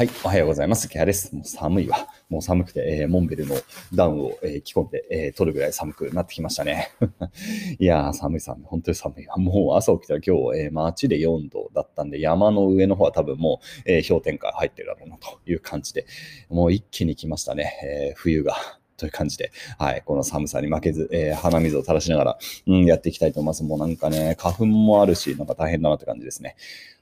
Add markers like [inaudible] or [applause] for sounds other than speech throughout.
はい、おはようございます。キャです。もう寒いわ。もう寒くて、えー、モンベルのダウンを、えー、着込んで、えー、取るぐらい寒くなってきましたね。[laughs] いやー、寒い寒い。本当に寒いわ。もう朝起きたら今日、えー、街で4度だったんで、山の上の方は多分もう、えー、氷点下入ってるだろうなという感じで、もう一気に来ましたね。えー、冬が。という感じで、はい、この寒さに負けず、えー、鼻水を垂らしながら、うん、やっていきたいと思います。もうなんかね、花粉もあるし、なんか大変だなって感じですね。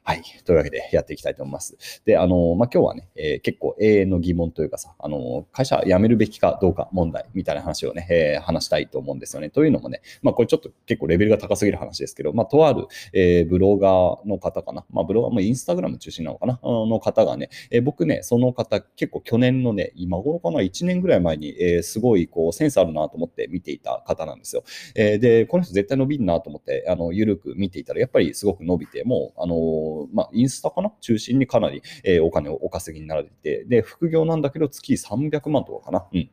はい。というわけでやっていきたいと思います。で、あの、まあ、今日はね、えー、結構永遠の疑問というかさ、あの、会社辞めるべきかどうか問題みたいな話をね、えー、話したいと思うんですよね。というのもね、まあ、これちょっと結構レベルが高すぎる話ですけど、まあ、とある、えー、ブロガーの方かな、まあ、ブロガーもインスタグラム中心なのかな、の方がね、えー、僕ね、その方結構去年のね、今頃かな、1年ぐらい前に、えー、すごいこうセンスあるなと思って見ていた方なんですよ。えー、で、この人絶対伸びるなと思って、あの、ゆるく見ていたら、やっぱりすごく伸びて、もう、あの、まあ、インスタかな？中心にかなり、え、お金をお稼ぎになられて、で、副業なんだけど月300万とかかな？うん。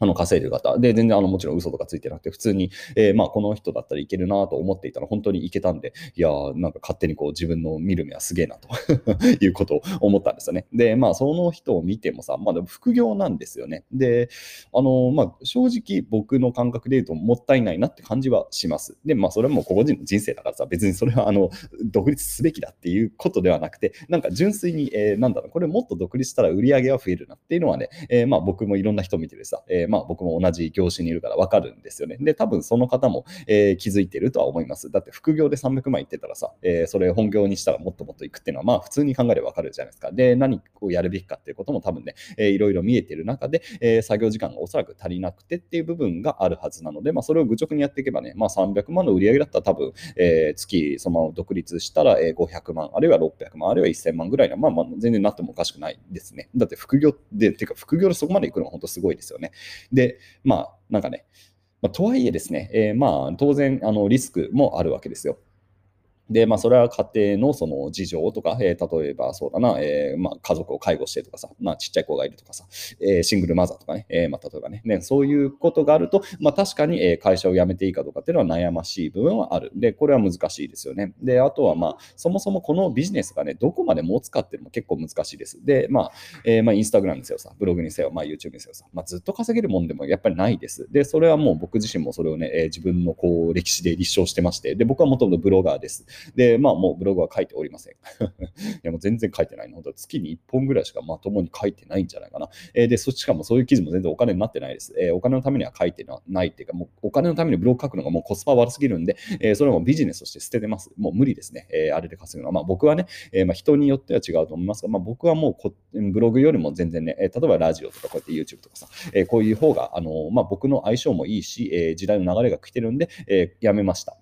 あの稼いでる方。で、全然あのもちろん嘘とかついてなくて、普通に、えー、まあこの人だったらいけるなと思っていたら本当にいけたんで、いやーなんか勝手にこう自分の見る目はすげえなと [laughs] いうことを思ったんですよね。で、まあその人を見てもさ、まあ副業なんですよね。で、あのまあ正直僕の感覚で言うともったいないなって感じはします。で、まあそれはもう個々人の人生だからさ、別にそれはあの独立すべきだっていうことではなくて、なんか純粋に、えー、なんだろう、これもっと独立したら売り上げは増えるなっていうのはね、えー、まあ僕もいろんな人見てるさ、えー、まあ僕も同じ業種にいるから分かるんですよね。で、多分その方も、えー、気づいてるとは思います。だって副業で300万いってたらさ、えー、それ本業にしたらもっともっといくっていうのは、まあ普通に考えれば分かるじゃないですか。で、何をやるべきかっていうことも多分ね、えー、いろいろ見えてる中で、え、作業時間がおそらく足りなくてっていう部分があるはずなので、まあそれを愚直にやっていけばね、まあ300万の売り上げだったら多分、えー、月そのまま独立したら、え、500万、あるいは600万、あるいは1000万ぐらいの、まあまあ全然なってもおかしくないですね。だって副業で、てか副業でそこまで行くのは本当すごいですよね。で、まあなんかね、まあ、とはいえですね、えー、まあ当然あのリスクもあるわけですよ。で、まあ、それは家庭のその事情とか、えー、例えばそうだな、えー、まあ、家族を介護してとかさ、まあ、ちっちゃい子がいるとかさ、えー、シングルマザーとかね、えまあ、例えばねね、そういうことがあると、まあ、確かに、え会社を辞めていいかどうかっていうのは悩ましい部分はある。で、これは難しいですよね。で、あとは、まあ、そもそもこのビジネスがね、どこまで持つかっていうのも結構難しいです。で、まあ、えまあ、インスタグラムにせよさ、ブログにせよ、まあ、YouTube にせよさ、まあ、ずっと稼げるもんでもやっぱりないです。で、それはもう僕自身もそれをね、え自分のこう歴史で立証してまして、で、僕はもともとブロガーです。で、まあ、もうブログは書いておりません。[laughs] いやもう全然書いてないの。本当月に1本ぐらいしかまともに書いてないんじゃないかな。えー、で、そしかもそういう記事も全然お金になってないです。えー、お金のためには書いてないっていうか、もうお金のためにブログ書くのがもうコスパ悪すぎるんで、えー、それもビジネスとして捨ててます。もう無理ですね。えあれで稼ぐのは。まあ僕はね、えまあ、人によっては違うと思いますが、まあ僕はもうこブログよりも全然ね、え例えばラジオとかこうやって YouTube とかさ、えこういう方が、あのまあ、僕の相性もいいし、え時代の流れが来てるんで、えやめました。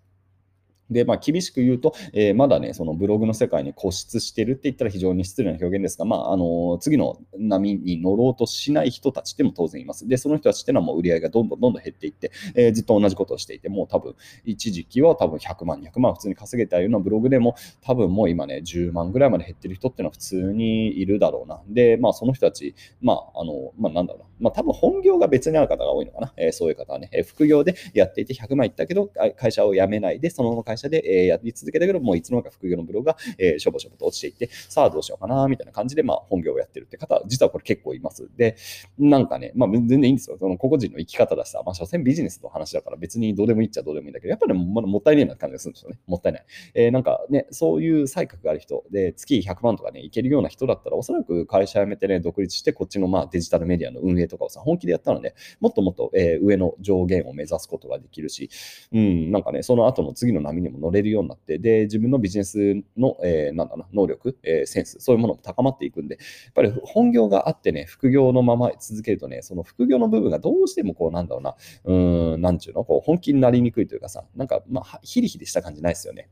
で、まあ、厳しく言うと、えー、まだね、そのブログの世界に固執してるって言ったら非常に失礼な表現ですが、まあ、あの次の波に乗ろうとしない人たちでも当然います。で、その人たちっていうのはもう売り上げがどんどんどんどん減っていって、えー、ずっと同じことをしていて、もう多分、一時期は多分100万、200万普通に稼げたようなブログでも、多分もう今ね、10万ぐらいまで減ってる人っていうのは普通にいるだろうな。で、まあ、その人たち、まあ、あの、まあ、なんだろうな。まあ、多分本業が別にある方が多いのかな。えー、そういう方はね、え、副業でやっていて100万いったけど、会社を辞めないで、そのまま会社で、えー、やり続けたけど、もういつの間にか副業のブログが、えー、しょぼしょぼと落ちていって、さあどうしようかな、みたいな感じで、まあ、本業をやってるって方、実はこれ結構います。で、なんかね、まあ、全然いいんですよ。その個々人の生き方だしさ、まあ、所詮ビジネスの話だから別にどうでもいいっちゃどうでもいいんだけど、やっぱりももったいねえな感じがするんですよね。もったいない。えー、なんかね、そういう才覚がある人で、月100万とかね、いけるような人だったら、おそらく会社辞めてね、独立して、こっちのまあデジタルメディアの運営とかをさ、本気でやったらね、もっともっと、えー、上の上限を目指すことができるし、うん、なんかね、その後の次の波にも乗れるようになって、で、自分のビジネスの、えー、なんだな、能力、えー、センス、そういうものも高まっていくんで、やっぱり本業があってね、副業のまま続けるとね、その副業の部分がどうしてもこう、なんだろうな、うん、なんちゅうの、こう、本気になりにくいというかさ、なんか、まあ、ヒリヒリした感じないですよね。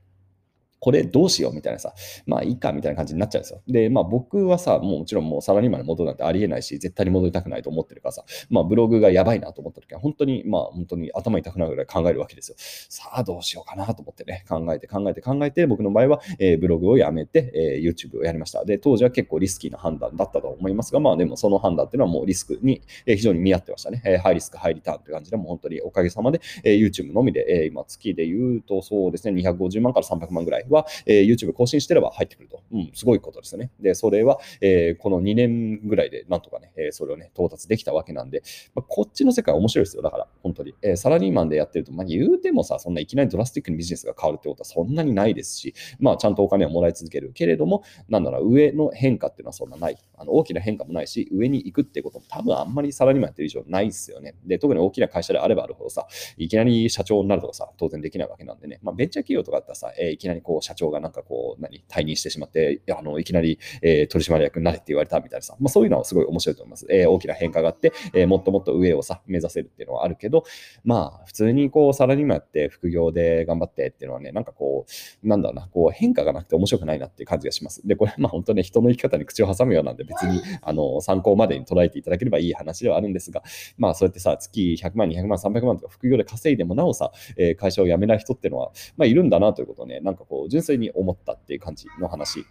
これどうしようみたいなさ、まあいいかみたいな感じになっちゃうんですよ。で、まあ僕はさ、もうもちろんもうサラリーマンに戻るなんてありえないし、絶対に戻りたくないと思ってるからさ、まあブログがやばいなと思った時は、本当に、まあ本当に頭痛くなるぐらい考えるわけですよ。さあどうしようかなと思ってね、考えて考えて考えて、僕の場合は、えー、ブログをやめて、えー、YouTube をやりました。で、当時は結構リスキーな判断だったと思いますが、まあでもその判断っていうのはもうリスクに、えー、非常に見合ってましたね。えー、ハイリスク、ハイリターンって感じで、もう本当におかげさまで、えー、YouTube のみで、えー、今月で言うとそうですね、250万から300万ぐらいは、えー、YouTube 更新してれば入ってくると。うん、すごいことですよね。で、それは、えー、この2年ぐらいでなんとかね、えー、それをね、到達できたわけなんで、まあ、こっちの世界面白いですよ。だから、本当に。えー、サラリーマンでやってると、まあ、言うてもさ、そんないきなりドラスティックにビジネスが変わるってことはそんなにないですし、まあ、ちゃんとお金をもらい続けるけれども、なんだろう、上の変化っていうのはそんなない。あの大きな変化もないし、上に行くってことも多分あんまりサラリーマンやってる以上ないですよね。で、特に大きな会社であればあるほどさ、いきなり社長になるとかさ、当然できないわけなんでね、まあ、ベンチャー企業とかだったらさ、えー、いきなりこう社長がなんかこう、何、退任してしまって、あのいきなり、えー、取締役になれって言われたみたいなさ、まあ、そういうのはすごい面白いと思います。えー、大きな変化があって、えもっともっと上をさ、目指せるっていうのはあるけど、まあ、普通にこう、サラリーマンやって副業で頑張ってっていうのはね、なんかこう、なんだろうな、こう変化がなくて面白くないなっていう感じがします。で、これまあ本当ね、人の生き方に口を挟むようなんで別にあの参考までに捉えていただければいい話ではあるんですが、まあそうやってさ、月100万、200万、300万とか副業で稼いでもなおさ、えー、会社を辞めない人っていうのは、まあいるんだなということをね、なんかこう純粋に思ったっていう感じの話。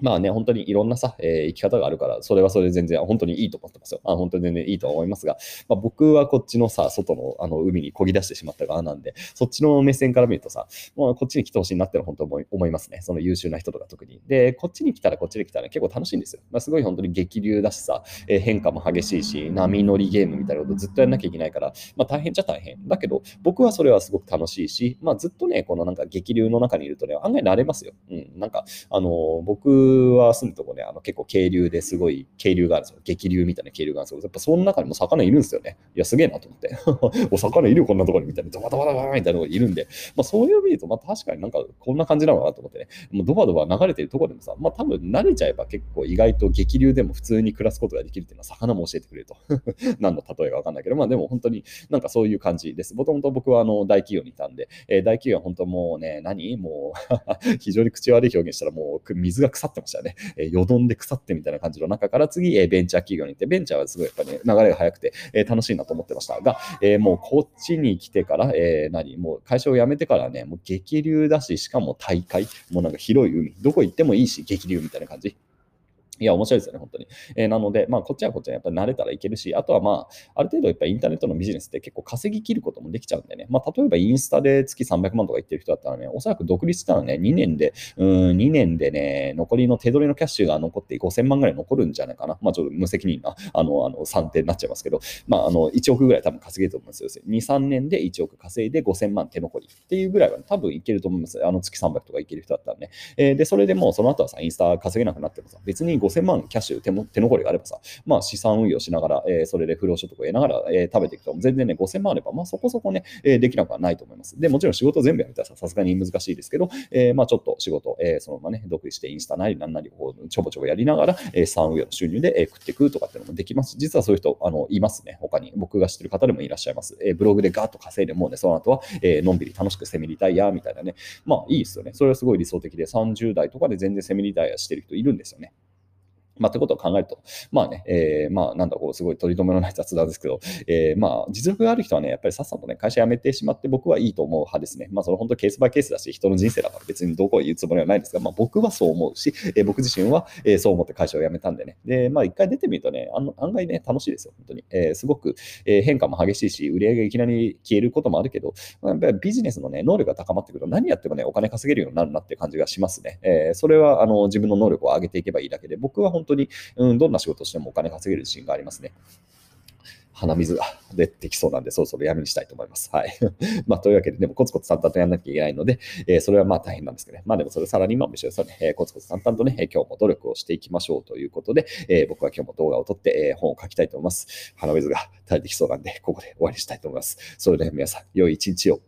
まあね、本当にいろんなさ、えー、生き方があるから、それはそれで全然本当にいいと思ってますよ。あ本当に全然いいと思いますが、まあ、僕はこっちのさ、外のあの海に漕ぎ出してしまった側なんで、そっちの目線から見るとさ、まあ、こっちに来てほしいなってのは本当思い思いますね。その優秀な人とか特に。で、こっちに来たらこっちに来たら結構楽しいんですよ。まあ、すごい本当に激流だしさ、えー、変化も激しいし、波乗りゲームみたいなことずっとやんなきゃいけないから、まあ大変っちゃ大変。だけど、僕はそれはすごく楽しいし、まあずっとね、このなんか激流の中にいるとね、案外慣れますよ。うん。なんか、あのー、僕は住むとこね、あの結構渓流ですごい渓流があるんですよ。激流みたいな渓流があるんですよ。やっぱその中にも魚いるんですよね。いや、すげえなと思って。[laughs] お魚いるこんなところにみたいな、ドバドバドバみたいなのがいるんで、まあそういう意味でと、まあ確かになんかこんな感じなのかなと思ってね、もうドバドバ流れてるところでもさ、まあ多分慣れちゃえば結構意外と激流でも普通に暮らすことができるっていうのは魚も教えてくれると。[laughs] 何の例えがわかんないけど、まあでも本当になんかそういう感じです。もともと僕はあの大企業にいたんで、えー、大企業は本当もうね、何？もう [laughs] 非常に口悪い表現したらもう水が腐ってましたね。えー、よどんで腐ってみたいな感じの中から次、えベンチャー企業に行って、ベンチャーはすごいやっぱね、流れが速くて、え楽しいなと思ってましたが、えもうこっちに来てから、えー、何、もう会社を辞めてからね、もう激流だし、しかも大会、もうなんか広い海、どこ行ってもいいし、激流みたいな感じ。いや、面白いですよね、本当に。えー、なので、まあ、こっちはこっちはやっぱり慣れたらいけるし、あとはまあ、ある程度やっぱりインターネットのビジネスって結構稼ぎ切ることもできちゃうんでね、まあ、例えばインスタで月300万とか言ってる人だったらね、おそらく独立したらね、2年で、うん、2年でね、残りの手取りのキャッシュが残って5000万ぐらい残るんじゃないかな。まあ、ちょっと無責任な、あの、あの、算定になっちゃいますけど、まあ、あの、1億ぐらい多分稼げると思うんですよ。2、3年で1億稼いで5000万手残りっていうぐらいは、ね、多分いけると思います。あの、月300とかいける人だったらね。えー、で、それでもうその後はさ、インスタ稼げなくなってもさ、別に5000 5000万キャッシュ手も手残りがあればさ、まあ資産運用しながら、えー、それで不労所得を得ながら、えー、食べていくと、全然ね、5000万あれば、まあそこそこね、えー、できなくはないと思います。で、もちろん仕事全部やめたらさすがに難しいですけど、えー、まあちょっと仕事、えー、そのままね、独立してインスタなりなんなりこうちょぼちょぼやりながら、えー、資産運用の収入で、えー、食っていくとかっていうのもできます。実はそういう人、あの、いますね。他に。僕が知ってる方でもいらっしゃいます。えー、ブログでガーッと稼いでもうね、その後は、えー、のんびり楽しくセミリタイヤみたいなね。まあいいですよね。それはすごい理想的で、30代とかで全然セミリタイヤしてる人いるんですよね。まあ、ってことを考えると、まあね、えー、まあ、なんだこう、すごい取り留めのない雑談ですけど、えー、まあ、実力がある人はね、やっぱりさっさとね、会社辞めてしまって僕はいいと思う派ですね。まあ、それ本当ケースバイケースだし、人の人生だから別にどこを言うつもりはないですが、まあ、僕はそう思うし、えー、僕自身は、えー、そう思って会社を辞めたんでね。で、まあ、一回出てみるとね、あの案外ね、楽しいですよ、本当に。えー、すごく、えー、変化も激しいし、売り上げがいきなり消えることもあるけど、まあ、やっぱりビジネスのね、能力が高まってくると、何やってもね、お金稼げるようになるなって感じがしますね。えー、それは、あの、自分の能力を上げていけばいいだけで、僕は本当当に、うん、どんな仕事をしてもお金稼げる自信がありますね。鼻水が出てきそうなんで、そろそろやめにしたいと思います。はい。[laughs] まあ、というわけで、でもコツコツ淡々とやらなきゃいけないので、えー、それはまあ大変なんですけどね。まあでもそれさらに今も一緒ですよね。えー、コツコツ淡々とね、今日も努力をしていきましょうということで、えー、僕は今日も動画を撮って、え本を書きたいと思います。鼻水が垂れてきそうなんで、ここで終わりにしたいと思います。それでは皆さん、良い一日を